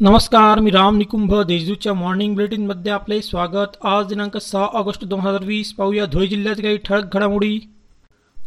नमस्कार मी राम निकुंभ देशदूतच्या मॉर्निंग बुलेटिनमध्ये आपले स्वागत. आज दिनांक सहा ऑगस्ट दोन हजार वीस पाहूया धुळे जिल्ह्यात काही ठळक घडामोडी.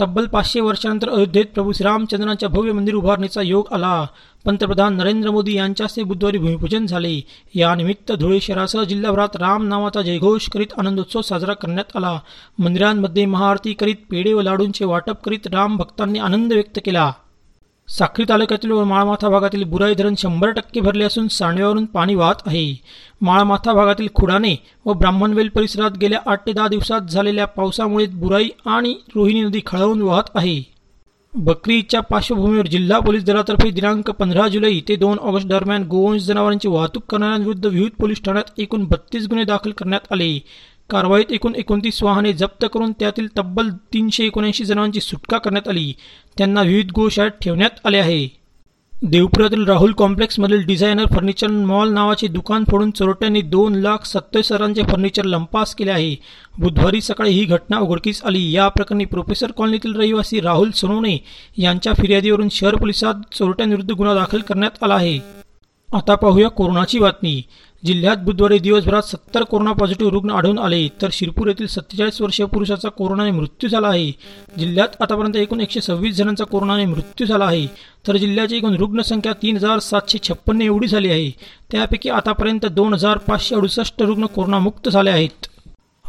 तब्बल पाचशे वर्षानंतर अयोध्येत प्रभू श्रीरामचंद्रांच्या भव्य मंदिर उभारणीचा योग आला. पंतप्रधान नरेंद्र मोदी यांच्या हस्ते बुधवारी भूमिपूजन झाले. यानिमित्त धुळे शहरासह जिल्हाभरात राम नावाचा जयघोष करीत आनंदोत्सव साजरा करण्यात आला. मंदिरांमध्ये महाआरती करीत पेढे व लाडूंचे वाटप करीत राम भक्तांनी आनंद व्यक्त केला. साक्री तालुक्यातील व माळमाथा भागातील बुराई धरण शंभर टक्के भरले असून सांडव्यावरून पाणी वाहत आहे. माळमाथा भागातील खुडाणे व ब्राह्मणवेल परिसरात गेल्या आठ ते दहा दिवसात झालेल्या पावसामुळे बुराई आणि रोहिणी नदी खळवून वाहत आहे. बकरीच्या पार्श्वभूमीवर जिल्हा पोलीस दलातर्फे दिनांक पंधरा जुलै ते दोन ऑगस्ट दरम्यान गोवंश जनावरांची वाहतूक करणाऱ्यांविरुद्ध विविध पोलीस ठाण्यात एकूण बत्तीस गुन्हे दाखल करण्यात आले. कारवाईत एकूण एकोणतीस वाहने जप्त करून त्यातील तब्बल तीनशे एकोणऐंशी जणांची सुटका करण्यात आली. त्यांना विविध गोशाळेत ठेवण्यात आले आहे. देवपुरातील राहुल कॉम्प्लेक्समधील डिझायनर फर्निचर मॉल नावाचे दुकान फोडून चोरट्यांनी दोन लाख सत्तावीस हजारांचे फर्निचर लंपास केले आहे. बुधवारी सकाळी ही घटना उघडकीस आली. या प्रकरणी प्रोफेसर कॉलनीतील रहिवासी राहुल सोनवणे यांच्या फिर्यादीवरून शहर पोलिसात चोरट्यांविरुद्ध गुन्हा दाखल करण्यात आला आहे. आता पाहूया कोरोनाची बातमी. जिल्ह्यात बुधवारी दिवसभरात सत्तर कोरोना पॉझिटिव्ह रुग्ण आढळून आले तर शिरपूर येथील सत्तेचाळीस वर्षीय पुरुषाचा कोरोनाने मृत्यू झाला आहे. जिल्ह्यात आतापर्यंत एकूण एकशे सव्वीस जणांचा कोरोनाने मृत्यू झाला आहे तर जिल्ह्याची एकूण रुग्णसंख्या तीन हजार सातशे छप्पन्न एवढी झाली आहे. त्यापैकी आतापर्यंत दोन हजार पाचशे अडुसष्ट रुग्ण कोरोनामुक्त झाले आहेत.